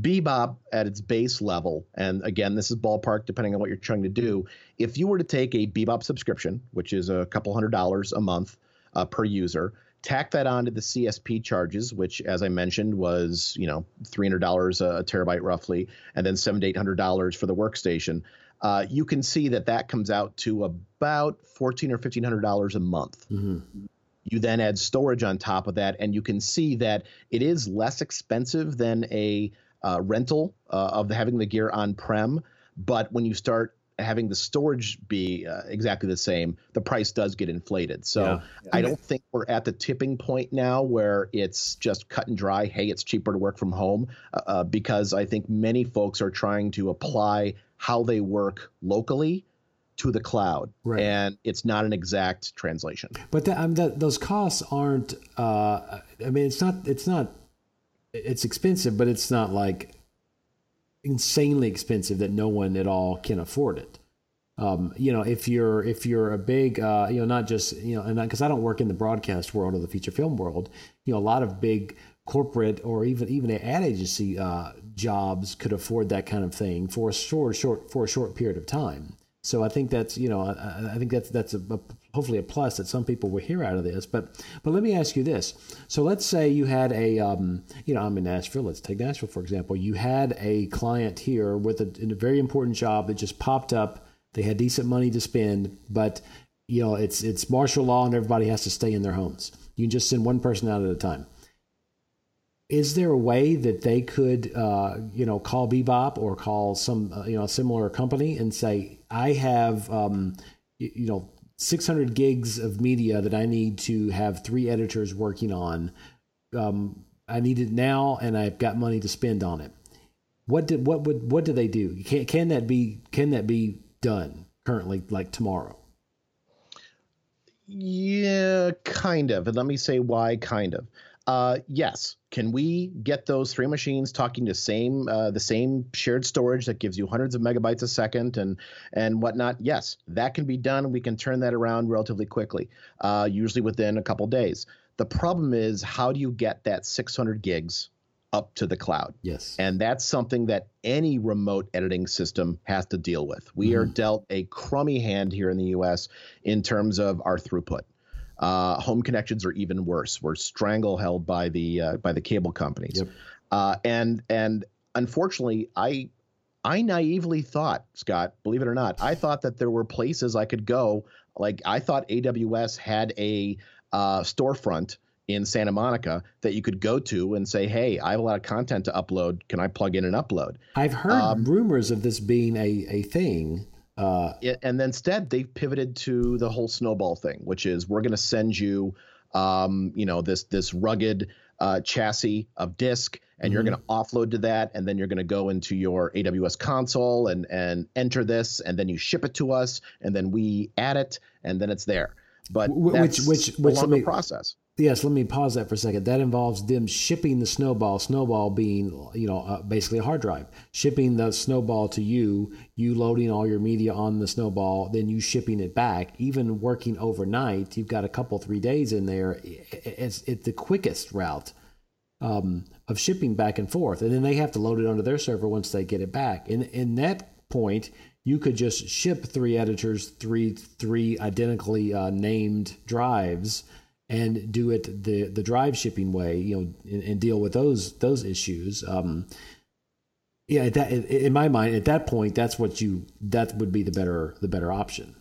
Bebop at its base level, and again, this is ballpark depending on what you're trying to do. If you were to take a Bebop subscription, which is a couple hundred dollars a month uh, per user, tack that onto the CSP charges, which, as I mentioned, was you know three hundred dollars a terabyte roughly, and then seven to eight hundred dollars for the workstation. Uh, you can see that that comes out to about fourteen or fifteen hundred dollars a month. Mm-hmm. You then add storage on top of that, and you can see that it is less expensive than a uh, rental uh, of the, having the gear on prem. But when you start having the storage be uh, exactly the same, the price does get inflated. So yeah. Yeah. I don't think we're at the tipping point now where it's just cut and dry. Hey, it's cheaper to work from home uh, uh, because I think many folks are trying to apply how they work locally to the cloud, right. and it's not an exact translation. But the, um, the, those costs aren't. Uh, I mean, it's not. It's not. It's expensive, but it's not like insanely expensive that no one at all can afford it. Um, you know, if you're if you're a big, uh, you know, not just you know, and because I don't work in the broadcast world or the feature film world, you know, a lot of big corporate or even even ad agency uh, jobs could afford that kind of thing for a short short for a short period of time. So I think that's you know I, I think that's that's a, a, hopefully a plus that some people will hear out of this. But but let me ask you this: so let's say you had a um, you know I'm in Nashville. Let's take Nashville for example. You had a client here with a, a very important job that just popped up. They had decent money to spend, but you know it's it's martial law and everybody has to stay in their homes. You can just send one person out at a time is there a way that they could, uh, you know, call Bebop or call some, uh, you know, similar company and say, I have, um, you, you know, 600 gigs of media that I need to have three editors working on. Um, I need it now, and I've got money to spend on it. What did what would what do they do? Can can that be can that be done currently, like tomorrow? Yeah, kind of. And let me say why, kind of. Uh, yes. Can we get those three machines talking to same uh, the same shared storage that gives you hundreds of megabytes a second and and whatnot? Yes, that can be done. We can turn that around relatively quickly, uh, usually within a couple days. The problem is how do you get that 600 gigs up to the cloud? Yes, and that's something that any remote editing system has to deal with. We mm. are dealt a crummy hand here in the U.S. in terms of our throughput. Uh, home connections are even worse. We're strangled by the uh, by the cable companies. Yep. Uh, and and unfortunately, I I naively thought, Scott, believe it or not, I thought that there were places I could go. Like I thought AWS had a uh, storefront in Santa Monica that you could go to and say, "Hey, I have a lot of content to upload. Can I plug in and upload?" I've heard um, rumors of this being a a thing. Uh, and then instead they've pivoted to the whole snowball thing, which is we're going to send you, um, you know, this this rugged uh, chassis of disk, and mm-hmm. you're going to offload to that, and then you're going to go into your AWS console and and enter this, and then you ship it to us, and then we add it, and then it's there. But which which which a longer process. Yes, let me pause that for a second. That involves them shipping the snowball, snowball being, you know, uh, basically a hard drive, shipping the snowball to you, you loading all your media on the snowball, then you shipping it back. Even working overnight, you've got a couple, three days in there. It's, it's the quickest route um, of shipping back and forth. And then they have to load it onto their server once they get it back. And in that point, you could just ship three editors, three, three identically uh, named drives and do it the the drive shipping way, you know, and, and deal with those those issues. Um, yeah, that in my mind, at that point, that's what you that would be the better the better option.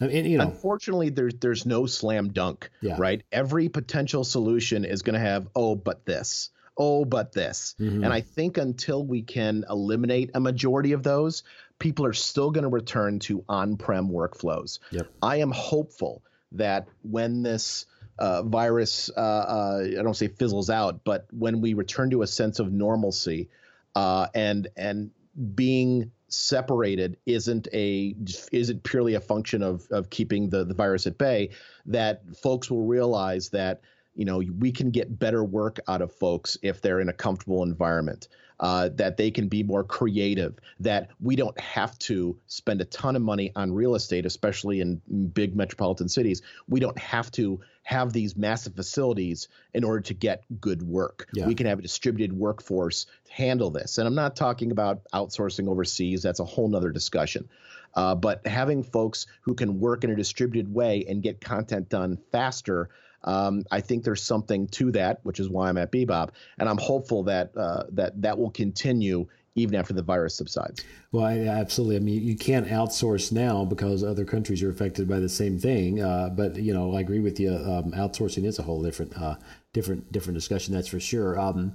I mean, you know, unfortunately, there's there's no slam dunk, yeah. right? Every potential solution is going to have oh, but this, oh, but this, mm-hmm. and I think until we can eliminate a majority of those, people are still going to return to on-prem workflows. Yep. I am hopeful that when this uh, virus, uh, uh, I don't say fizzles out, but when we return to a sense of normalcy, uh, and and being separated isn't a isn't purely a function of of keeping the the virus at bay, that folks will realize that you know we can get better work out of folks if they're in a comfortable environment uh, that they can be more creative, that we don't have to spend a ton of money on real estate, especially in big metropolitan cities. We don't have to have these massive facilities in order to get good work. Yeah. We can have a distributed workforce handle this. And I'm not talking about outsourcing overseas, that's a whole nother discussion. Uh, but having folks who can work in a distributed way and get content done faster Um, I think there's something to that, which is why I'm at Bebop, and I'm hopeful that uh, that that will continue even after the virus subsides. Well, I, absolutely. I mean, you can't outsource now because other countries are affected by the same thing. Uh, but you know, I agree with you. Um, outsourcing is a whole different, uh, different, different discussion. That's for sure. Um,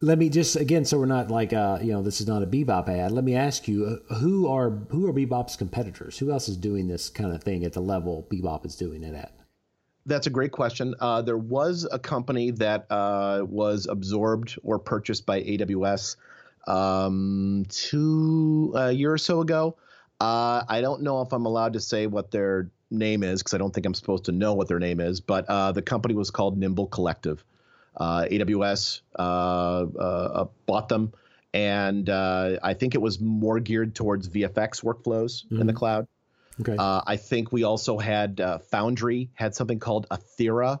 let me just again, so we're not like uh, you know, this is not a Bebop ad. Let me ask you, uh, who are who are Bebop's competitors? Who else is doing this kind of thing at the level Bebop is doing it at? That's a great question. Uh, there was a company that uh, was absorbed or purchased by AWS um, two a year or so ago. Uh, I don't know if I'm allowed to say what their name is because I don't think I'm supposed to know what their name is. But uh, the company was called Nimble Collective. Uh, AWS uh, uh, bought them, and I think it was more geared towards VFX workflows mm-hmm. in the mm-hmm. cloud. Okay. I think we also had Foundry had something called Athera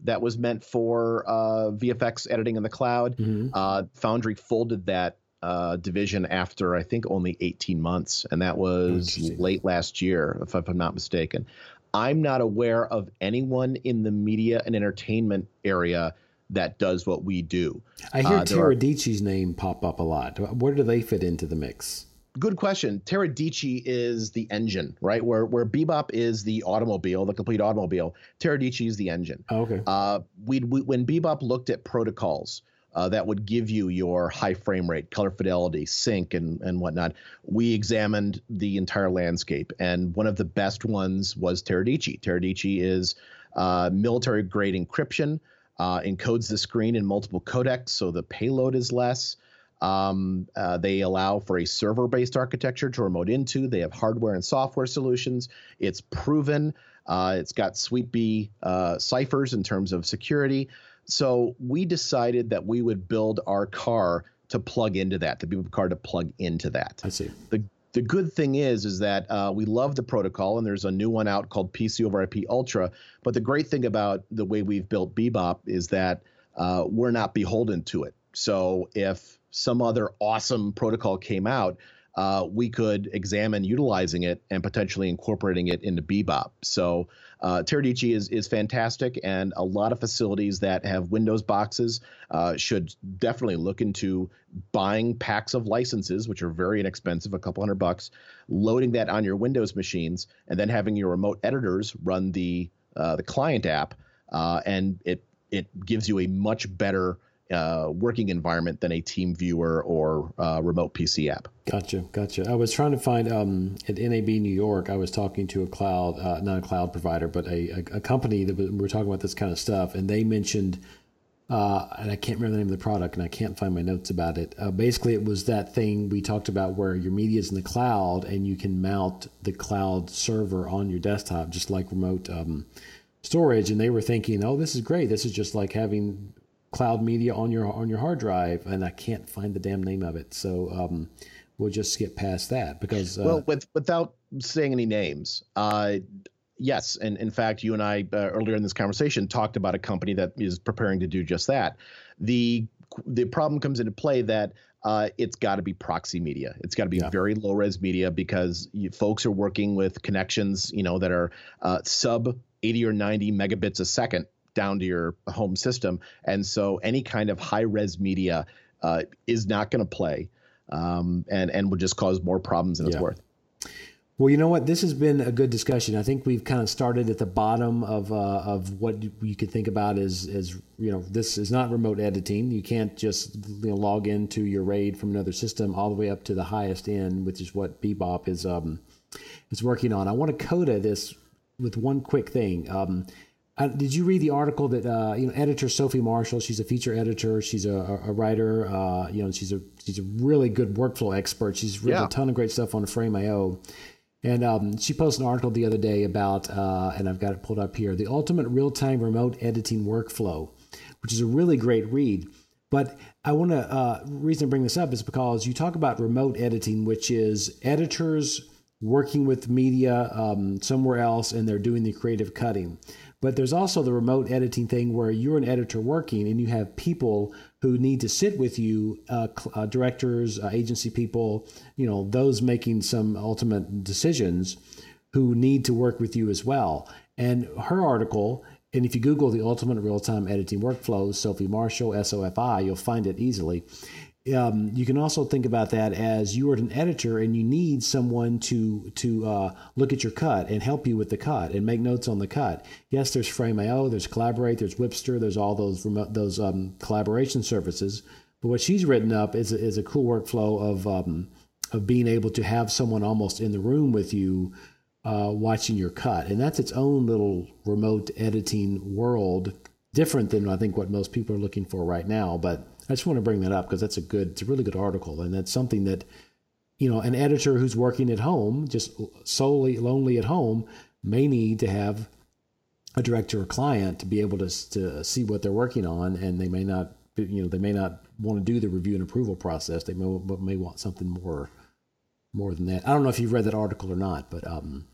that was meant for VFX editing in the cloud. Mm-hmm. Foundry folded that uh, division after I think only 18 months, and that was late last year, if, if, I'm not mistaken. I'm not aware of anyone in the media and entertainment area that does what we do. I hear uh, Teradici's are, name pop up a lot. Where do they fit into the mix? Good question. Teradici is the engine, right? Where where Bebop is the automobile, the complete automobile. Teradici is the engine. Oh, okay. Uh, we when Bebop looked at protocols uh, that would give you your high frame rate, color fidelity, sync, and and whatnot. We examined the entire landscape, and one of the best ones was Teradici. Teradici is uh, military grade encryption, uh, encodes the screen in multiple codecs, so the payload is less. Um, uh, they allow for a server based architecture to remote into. They have hardware and software solutions. It's proven. Uh, it's got Suite B uh, ciphers in terms of security. So we decided that we would build our car to plug into that, the Bebop car to plug into that. I see. The the good thing is is that uh, we love the protocol and there's a new one out called pc over ip ultra but the great thing about the way we've built bebop is that uh, we're not beholden to it so if some other awesome protocol came out uh, we could examine utilizing it and potentially incorporating it into Bebop. So uh, Teradici is is fantastic, and a lot of facilities that have Windows boxes uh, should definitely look into buying packs of licenses, which are very inexpensive, a couple hundred bucks, loading that on your Windows machines, and then having your remote editors run the uh, the client app, uh, and it it gives you a much better uh, working environment than a TeamViewer or uh, remote PC app. Gotcha, gotcha. I was trying to find um, at NAB New York. I was talking to a cloud, uh, not a cloud provider, but a, a, company that we were talking about this kind of stuff, and they mentioned. Uh, and I can't remember the name of the product, and I can't find my notes about it. Uh, basically, it was that thing we talked about where your media is in the cloud, and you can mount the cloud server on your desktop, just like remote um, storage. And they were thinking, "Oh, this is great. This is just like having cloud media on your on your hard drive, and I can't find the damn name of it. So um, we'll just skip past that because uh, well, with, without saying any names, uh, yes, and in fact, you and I uh, earlier in this conversation talked about a company that is preparing to do just that. the The problem comes into play that uh, it's got to be proxy media. It's got to be yeah. very low res media because you, folks are working with connections, you know, that are uh, sub 80 or 90 megabits a second down to your home system. And so any kind of high res media uh, is not going to play um, and, and will just cause more problems than yeah. it's worth. Well, you know what? This has been a good discussion. I think we've kind of started at the bottom of uh, of what you could think about as as you know. This is not remote editing. You can't just you know, log into your RAID from another system all the way up to the highest end, which is what Bebop is um, is working on. I want to coda this with one quick thing. Um, uh, did you read the article that uh, you know editor Sofi Marshall? She's a feature editor. She's a, a writer. Uh, you know, she's a she's a really good workflow expert. She's written yeah. a ton of great stuff on Frame.io. And um, she posted an article the other day about, uh, and I've got it pulled up here, the ultimate real time remote editing workflow, which is a really great read. But I want to uh, reason to bring this up is because you talk about remote editing, which is editors working with media um, somewhere else and they're doing the creative cutting. But there's also the remote editing thing where you're an editor working and you have people who need to sit with you, uh, uh, directors, uh, agency people, you know, those making some ultimate decisions who need to work with you as well. And her article And if you Google the ultimate real time editing workflows, Sofi Marshall, S O F I, you'll find it easily. Um, you can also think about that as you are an editor and you need someone to to uh, look at your cut and help you with the cut and make notes on the cut. Yes, there's Frame.io, there's Kollaborate, there's Wipster, there's all those remote, those um, collaboration services. But what she's written up is a, is a cool workflow of um, of being able to have someone almost in the room with you uh, watching your cut, and that's its own little remote editing world, different than I think what most people are looking for right now, but I just want to bring that up because that's a good, it's a really good article, and that's something that, you know, an editor who's working at home, just solely lonely at home, may need to have a director or client to be able to to see what they're working on, and they may not, you know, they may not want to do the review and approval process. They may may want something more, more than that. I don't know if you've read that article or not, but um,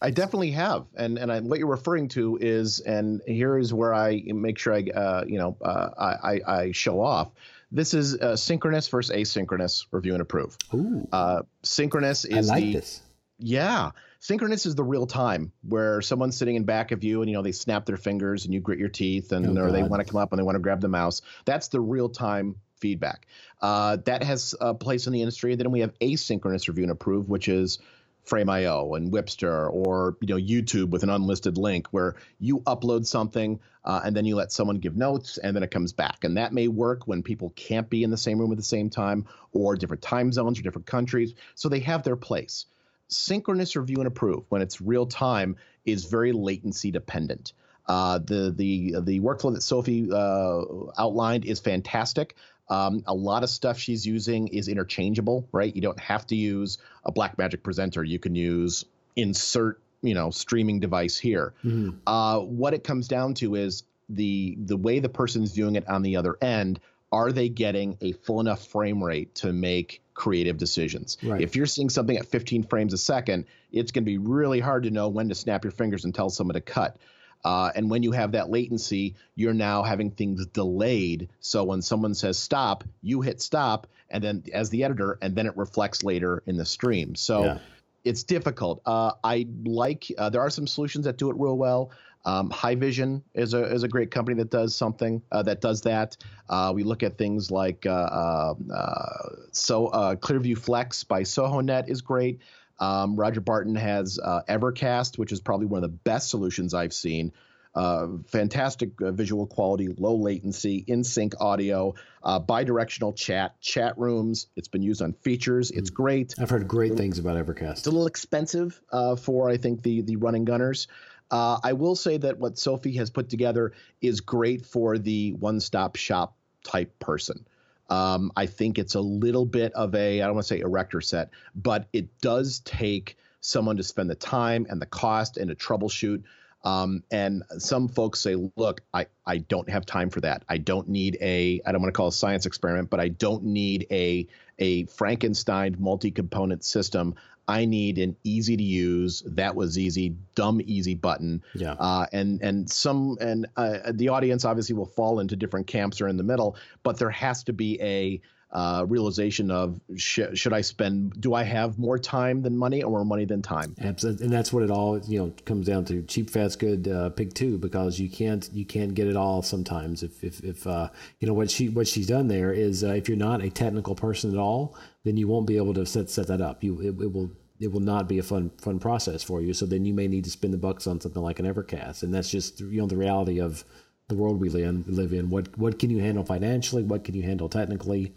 I definitely have, and and I, what you're referring to is, and here is where I make sure I, uh, you know, uh, I, I show off. This is uh, synchronous versus asynchronous review and approve. Ooh. Uh, synchronous is I like the this. yeah. Synchronous is the real time where someone's sitting in back of you and you know they snap their fingers and you grit your teeth and Oh, or they want to come up and they want to grab the mouse. That's the real time feedback. Uh, that has a place in the industry. Then we have asynchronous review and approve, which is Frame.io and Wipster or you know YouTube with an unlisted link where you upload something uh, and then you let someone give notes and then it comes back. And that may work when people can't be in the same room at the same time or different time zones or different countries. So they have their place synchronous review and approve when it's real time is very latency dependent. Uh, the the the workflow that Sofi uh, outlined is fantastic. Um, a lot of stuff she's using is interchangeable, right? You don't have to use a Blackmagic presenter. You can use insert, you know, streaming device here. Mhm. Uh, what it comes down to is the the way the person's viewing it on the other end. Are they getting a full enough frame rate to make creative decisions? Right. If you're seeing something at 15 frames a second, it's going to be really hard to know when to snap your fingers and tell someone to cut. Uh, and when you have that latency, you're now having things delayed. So when someone says stop, you hit stop, and then as the editor, and then it reflects later in the stream. So Yeah. it's difficult. Uh, I like uh, there are some solutions that do it real well. Um, Haivision is a is a great company that does something uh, that does that. Uh, we look at things like uh, uh, uh, so uh, Clearview Flex by SohoNet is great. Um, Roger Barton has uh, Evercast, which is probably one of the best solutions I've seen. Uh, fantastic uh, visual quality, low latency, in sync audio, uh, bi-directional chat, chat rooms. It's been used on features. It's great. I've heard great things about Evercast. It's a little expensive uh, for I think the the running gunners. Uh, I will say that what Sofi has put together is great for the one stop shop type person. Um, I think it's a little bit of a I don't want to say erector set, but it does take someone to spend the time and the cost and to troubleshoot. Um, and some folks say, look, I, I don't have time for that. I don't need a, I don't want to call it a science experiment, but I don't need a, a Frankenstein multi-component system. I need an easy to use, that was easy, dumb easy button. Yeah. Uh, and and some and uh, the audience obviously will fall into different camps or in the middle, but there has to be a uh, realization of sh- should I spend? Do I have more time than money, or more money than time? Absolutely, and that's what it all you know comes down to: cheap, fast, good, uh, pig too. Because you can't you can't get it all sometimes. If if, if uh, you know what she what she's done there is uh, if you're not a technical person at all, then you won't be able to set set that up. You it, it will it will not be a fun fun process for you. So then you may need to spend the bucks on something like an Evercast, and that's just you know the reality of the world we live in. Live in what what can you handle financially? What can you handle technically?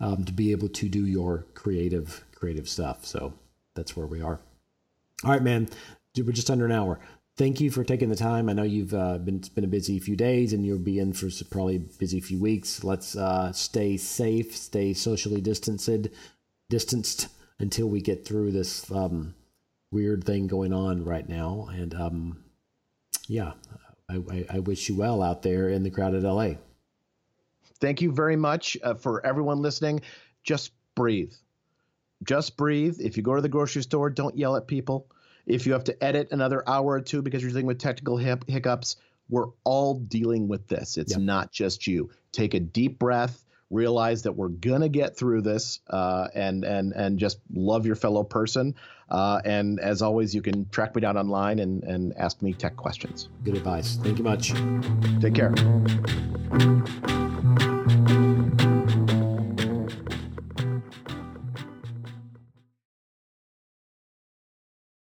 Um, to be able to do your creative creative stuff. So that's where we are. All right, man. Dude, We're just under an hour. Thank you for taking the time. I know you've uh, been it's been a busy few days, and you'll be in for probably a busy few weeks. Let's uh, stay safe, stay socially distanced, distanced until we get through this um, weird thing going on right now. And um, yeah, I, I, I wish you well out there in the crowded LA. Thank you very much uh, for everyone listening. Just breathe. Just breathe. If you go to the grocery store, don't yell at people. If you have to edit another hour or two because you're dealing with technical hip- hiccups, we're all dealing with this. It's Yep. not just you. Take a deep breath, realize that we're gonna get through this, uh, and and and just love your fellow person. Uh, and as always, you can track me down online and and ask me tech questions. Good advice. Thank you much. Take care.